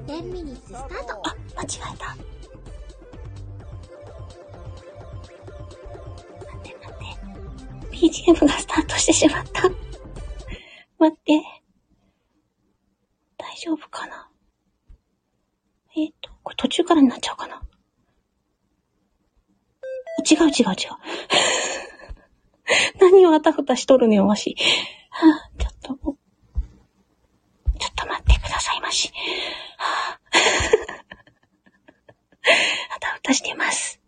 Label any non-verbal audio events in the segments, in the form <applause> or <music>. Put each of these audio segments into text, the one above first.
10ミニッツスタートあ、間違えた。待って待って。BGM がスタートしてしまった。待って。大丈夫かな？えっ、と、これ途中からになっちゃうかな？違う違う違う。<laughs> 何をあたふたしとるねん、わし。はあ、ちょっと、ちょっと待ってくださいまし。はあ、あたふたしてます。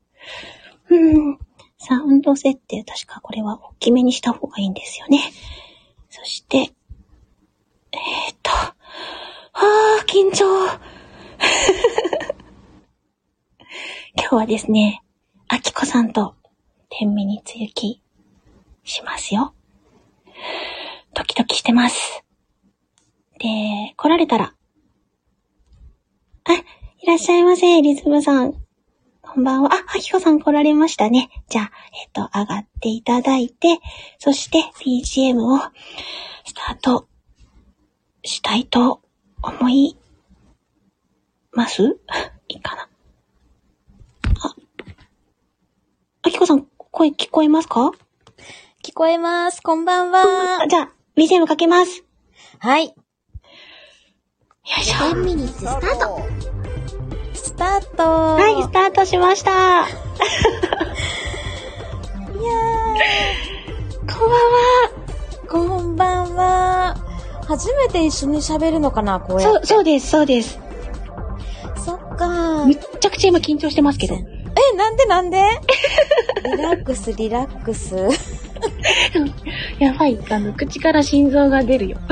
うん。サウンド設定、確かこれは大きめにした方がいいんですよね。そして、えー、っと、あー、緊張。<laughs> 今日はですね、あきこさんと天秤につゆきしますよ。ドキドキしてます。で、来られたら、あ、いらっしゃいませ、リズムさん。こんばんは。あ、はきこさん来られましたね。じゃあ、えっ、と、上がっていただいて、そして BGM をスタートしたいと思います？<laughs> いいかな？あ、あきこさん、声聞こえますか？聞こえます。こんばんはあ。じゃあ、BGM かけます。よはい。いしょ。10ミニッツスタート？スタート。はい、スタートしました。いやこんばんは。ー、こんばんは。初めて一緒に喋るのかな、こうやそう、って。そうです、そうです。そっかめっちゃくちゃ今緊張してますけど。え、なんでなんで？リラックス、リラックス。<laughs> やばい、あの、口から心臓が出るよ。<laughs>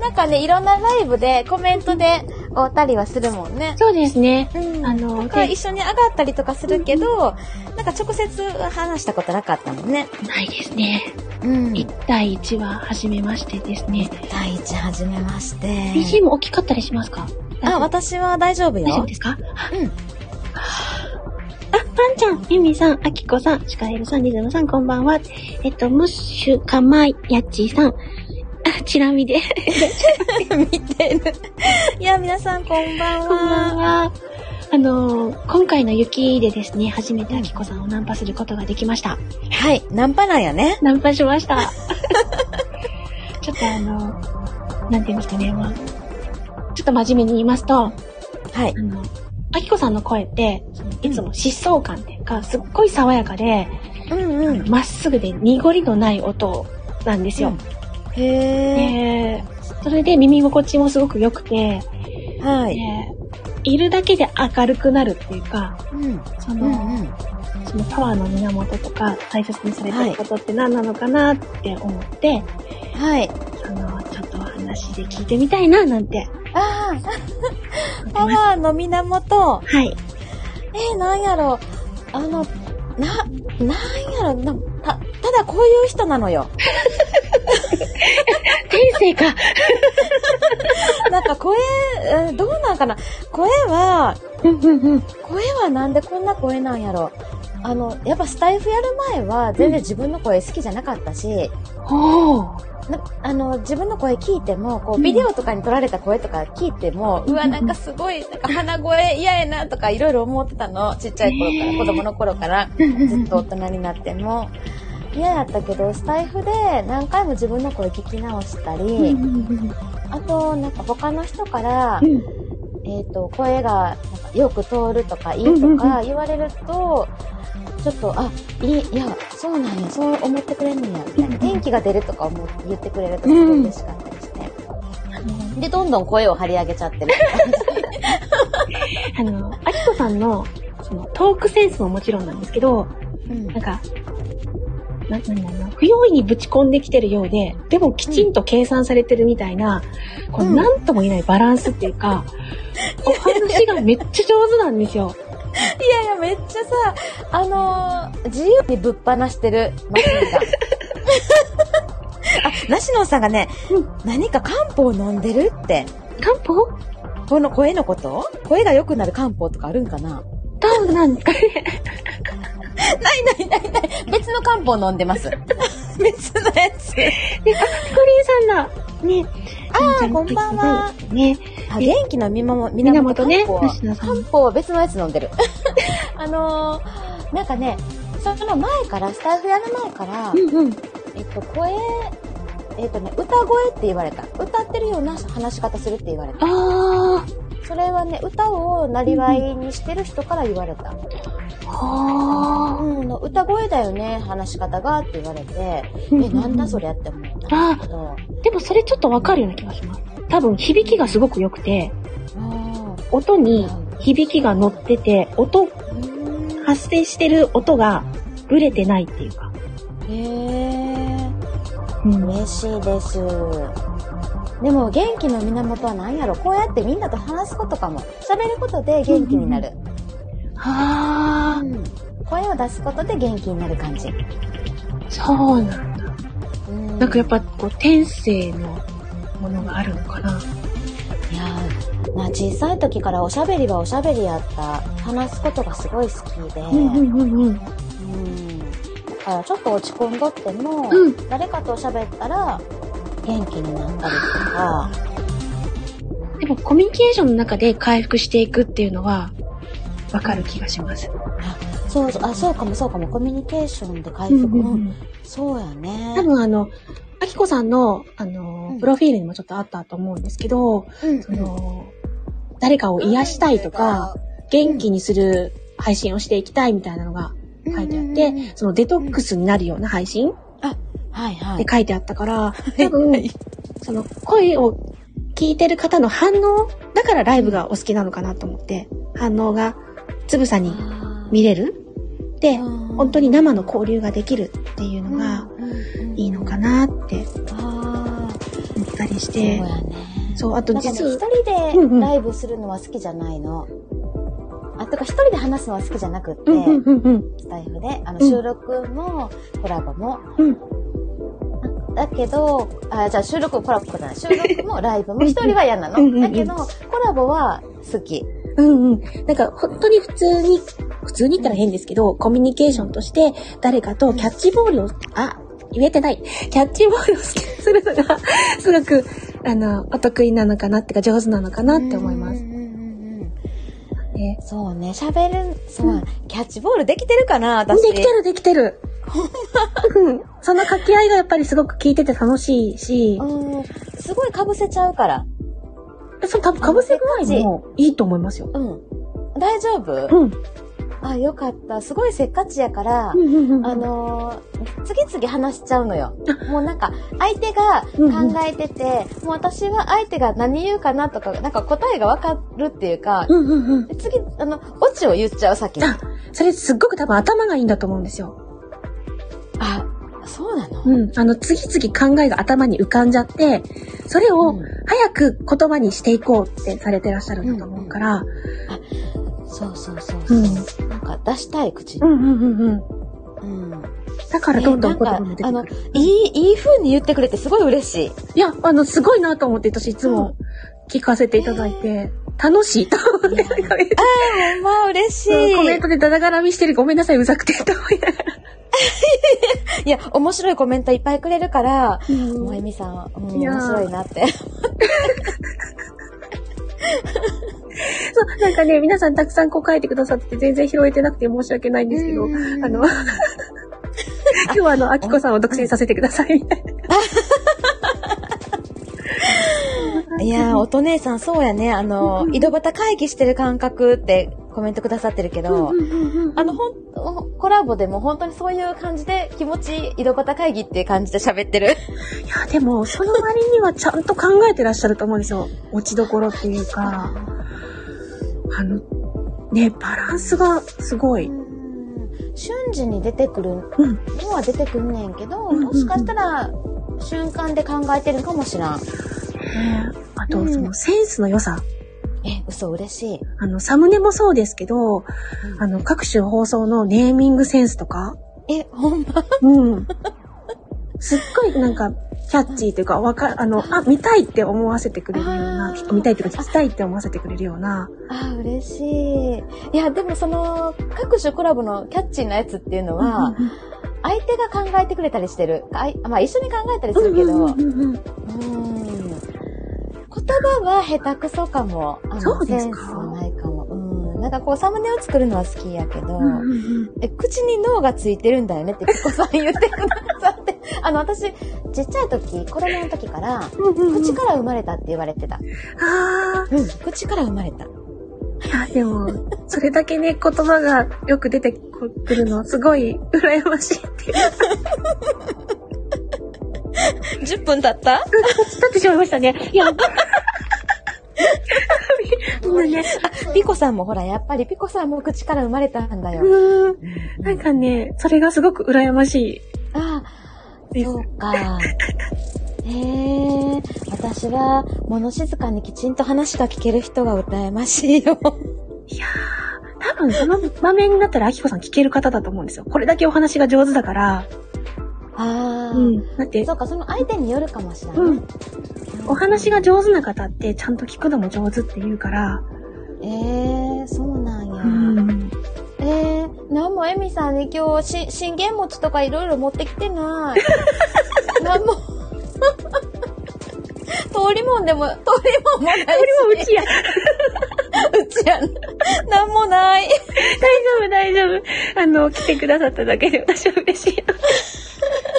なんかね、いろんなライブでコメントで会ったりはするもんね。そうですね。うん。あの一緒に上がったりとかするけど、なんか直接話したことなかったもんね。ないですね。うん1対1は初めましてですね。第一、はじめまして。BGM 大きかったりしますか？あ、私は大丈夫よ。大丈夫ですか？うん。あ、パンちゃん、ユミさん、アキコさん、シカエルさん、リズムさん、こんばんは。えっと、ムッシュカマイヤッチーさん、あ、チラ見で、<laughs> 見てる。いや、皆さんこんばんは。こんばんは。あのー今回の雪でですね、初めてアキコさんをナンパすることができました。はい、ナンパなんやね。ナンパしました。<laughs> ちょっとあの、なんて言いますかね、まあ、ちょっと真面目に言いますと、はいあ。の、あきこさんの声って、いつも疾走感っていうか、すっごい爽やかで、うんうん。まっすぐで濁りのない音なんですよ。へえ。で、それで耳心地もすごく良くて、はい。でいるだけで明るくなるっていうか、うん。その、うんうん。そのパワーの源とか大切にされてることって何なのかなって思って、はい。あの、ちょっとお話で聞いてみたいななんてああ、<laughs> パ。ワーの源。はい。えー、なんやろ。あの、な、なんやろな、た、ただこういう人なのよ。<laughs> 天性か。<laughs> なんか声、えーどうなんかな声は。声はなんでこんな声なんやろ。あの、やっぱスタイフやる前は全然自分の声好きじゃなかったし。なあの、自分の声聞いても、こう、うんビデオとかに撮られた声とか聞いても、うわ、なんかすごい、なんか鼻声嫌やなとかいろいろ思ってたの。ちっちゃい頃から、子供の頃から、ずっと大人になっても。嫌やったけど、スタイフで何回も自分の声聞き直したうんり、うんあと、なんか他の人からう、ん。えっ、と、声がなんかよく通るとかいいとか言われると、ちょっと、あ、いい、いや、そうなんや、そう思ってくれるんや、みたいな。元気が出るとか思って言ってくれるとすごい嬉しかったりして。あの、で、どんどん声を張り上げちゃってる。<laughs> あの、あきこさんの、その、トークセンスももちろんなんですけど、うんなんか、な、なんだろうな、不用意にぶち込んできてるようで、でもきちんと計算されてるみたいな、こう、うん。なんとも言えないバランスっていうか、お話がめっちゃ上手なんですよ。いやいや、めっちゃさ、あのー自由にぶっ放してる、マシンが。<laughs> あ、なしのんさんがね、うん。何か漢方飲んでるって。漢方？この声のこと？声が良くなる漢方とかあるんかな？どうなんですかねないないないない。別の漢方飲んでます。<laughs> 別のやつ。で、あ、コリンさんだ。ね、あーこんばんは。ね。あ、元気の源、源ね漢方は別のやつ飲んでる。<laughs> あのー、なんかね、その前から、スタイフやる前から、うんうん。えっと、声、えっとね、歌声って言われた。歌ってるような話し方するって言われた。あそれはね、歌をなりわいにしてる人から言われた。ー。はうん、歌声だよね、話し方がって言われて、ー。え、なんだそりゃって思ったんだけど、でもそれちょっとわかるような気がします。多分響きがすごく良くて、あ音に響きが乗ってて、音、ー発生してる音がブレてないっていうか。へえ。うん。嬉しいです。でも元気の源は何やろ？こうやってみんなと話すことかも。喋ることで元気になる。はー。うん声を出すことで元気になる感じ。そうなんだ。うんなんかやっぱこう天性のものがあるのかな。いやーまあ小さい時からおしゃべりはおしゃべりやった。話すことがすごい好きで。うんうんうんうん。うんだからちょっと落ち込んどっても、うん誰かと喋ったら元気になったりとか、でもコミュニケーションの中で回復していくっていうのはわかる気がします。そうそう、あ、そうかもそうかも、コミュニケーションで回復。うんそうやね。多分あの、あきこさんの、あの、うん。プロフィールにもちょっとあったと思うんですけど、うんその、誰かを癒したいとか、元気にする配信をしていきたいみたいなのが書いてあっうんうんうんて、そのデトックスになるような配信はいはい。って書いてあったから、<laughs> 多分、その声を聞いてる方の反応、だからライブがお好きなのかなと思って、反応がつぶさに見れる？で、本当に生の交流ができるっていうのがいいのかなってあ思ったりしそうね。そう、あと実一は、人うんうんでライブするのは好きじゃないの。あ、とか一人で話すのは好きじゃなくって、うんうんうんうん。スタイフで、あの、うん収録も、コラボも。うんだけど、あ、じゃあ収録、コラボじゃない。収録もライブも一人は嫌なうんうんうんの。だけど、コラボは好き。うんうん。なんか本当に普通に、普通に言ったら変ですけど、コミュニケーションとして誰かとキャッチボールを、あ、言えてない。キャッチボールをするのが、すごく、あの、お得意なのかなってか上手なのかなって思いますうん。うんうんうんねそうね、喋る、そう、キャッチボールできてるかな私。できてるできてる。<laughs> うんその掛け合いがやっぱりすごく聞いてて楽しいし、うん、すごい被せちゃうから。その多分かぶせ具合もいいと思いますよ。うん。大丈夫、うん。あ、よかった。すごいせっかちやから、あのー次々話しちゃうのよ。もうなんか、相手が考えてて、もう私は相手が何言うかなとか、なんか答えがわかるっていうか。次、あの、オチを言っちゃう、先に。あ、それすっごく多分頭がいいんだと思うんですよ。あ、そうなの、うん。あの、次々考えが頭に浮かんじゃって、それをうん早く言葉にしていこうってされてらっしゃるんだと思うから、そうそうそうそうう、ん。なんか出したい口に。うんうんうんうん。うん。だからどんどん言葉も出てくる。かあの、いい、いい風に言ってくれてすごい嬉しい。いや、あの、すごいなと思って私いつも聞かせていただいて、楽しいと思 <laughs> って、ああ、まあ嬉しい。コメントでダダ絡みしてるごめんなさい、うざくて、と思いながら。いや、面白いコメントいっぱいくれるから、うんもえみさん、うん、面白いなって。そう、なんかね、皆さんたくさんこう書いてくださって全然拾えてなくて申し訳ないんですけど、あの、今日はあの、あきこさんを独占させてください、い。やー、おと姉さん、そうやね。あの、井戸端会議してる感覚ってコメントくださってるけど、あの、ほん、コラボでも本当にそういう感じで気持ち井戸端会議っていう感じで喋ってる。いや、でも、その割にはちゃんと考えてらっしゃると思うんですよ。落ちどころっていうか、あの、ね、バランスがすごい。瞬時に出てくるうん。のは出てくんねんけど、もしかしたら瞬間で考えてるかもしらん。ねあと、うんそのセンスの良さ。え、嘘嬉しい。あの、サムネもそうですけど、あの、各種放送のネーミングセンスとか、え、ほんま？うん。すっごいなんか、キャッチーというか、わか、あの、あ、見たいって思わせてくれるような見たいというか、聞きたいって思わせてくれるような、あ、嬉しい。いや、でもその、各種コラボのキャッチーなやつっていうのは、相手が考えてくれたりしてる。あいまあ一緒に考えたりするけど、うんうんうんうんうん。葉は下手くそかも。あのそうですかセンスはないかも。うん。なんかこう、サムネを作るのは好きやけど、うんうんうん。え、口に脳がついてるんだよねってピコさん言ってくださって。<laughs> あの、私、ちっちゃい時、子供の時から、うんうんうん口から生まれたって言われてた。あうん、口から生まれた。あ、いやでも、それだけね、言葉がよく出てくるの、すごい羨ましいっていう。<laughs> 10分経った？立ってしまいましたね。いや、みんなね、ピコさんもほら、やっぱりピコさんも口から生まれたんだよ。ん、なんかね、それがすごく羨ましい。ああ、そうか。へえ、私は物静かにきちんと話が聞ける人が羨ましいよ。いやー、多分その場面になったら、あきこさん聞ける方だと思うんですよ。これだけお話が上手だから。ああ、うん。だってそ、うか、その相手によるかもしれない。うん。お話が上手な方って、ちゃんと聞くのも上手って言うから。ええそうなんや。うん。ええなんもエミさんに今日し、信玄餅とかいろいろ持ってきてない。<laughs> なんも。通りもんでも、通りもんもないし。これもうちや。<laughs> うちやん。なんもない。大丈夫、大丈夫。あの、来てくださっただけで私は嬉しい。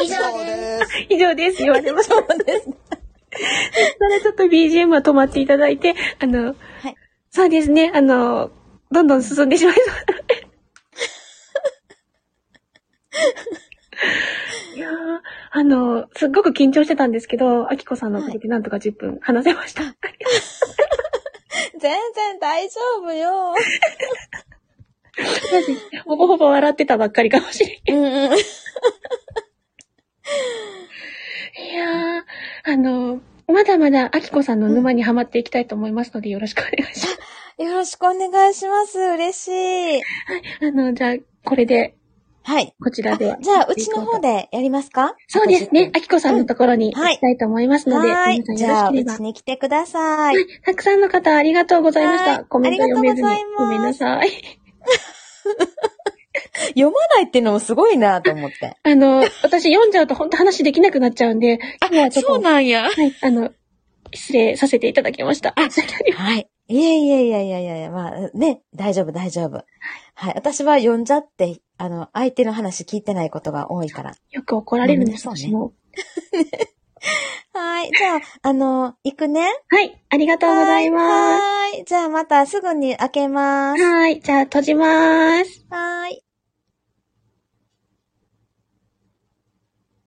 以上です。以上です。言われました。そうです。それちょっと BGM は止まっていただいて、あの、はいそうですね、あの、どんどん進んでしまいそう。<laughs> いやーあの、すっごく緊張してたんですけど、あきこさんのおかげでなんとか10分話せました。全然大丈夫よ。<laughs> ほぼほぼ笑ってたばっかりかもしれん。うんうん。いやー、あの、まだまだあきこさんの沼にはまっていきたいと思いますので、よろしくお願いします。<laughs> よろしくお願いします。嬉しい。あの、じゃあ、これで、はい。こちらで。じゃあ、うちの方でやりますか？そうですね。あきこさんのところに行きたいと思いますので、はい。皆さんじゃあ、よろしければうち。に来てください。はいたくさんの方ありがとうございました。はいコメント読めずにありがとうございますごめんなさい。読まないっていうのもすごいなと思って。あの、私読んじゃうと本当話できなくなっちゃうんで、今日はちょっと、なんや。はい、あの、失礼させていただきました。あ、先にはい。いえいえいえいえいえいえ、まあ、ね、大丈夫大丈夫。はい。私は読んじゃって、あの、相手の話聞いてないことが多いから。よく怒られるんです、うん私も。<laughs> はい。じゃあ、あの、行くね。はい、ありがとうございまはい。じゃあ、またすぐに開けます。す。はい、じゃあ閉じます。はい。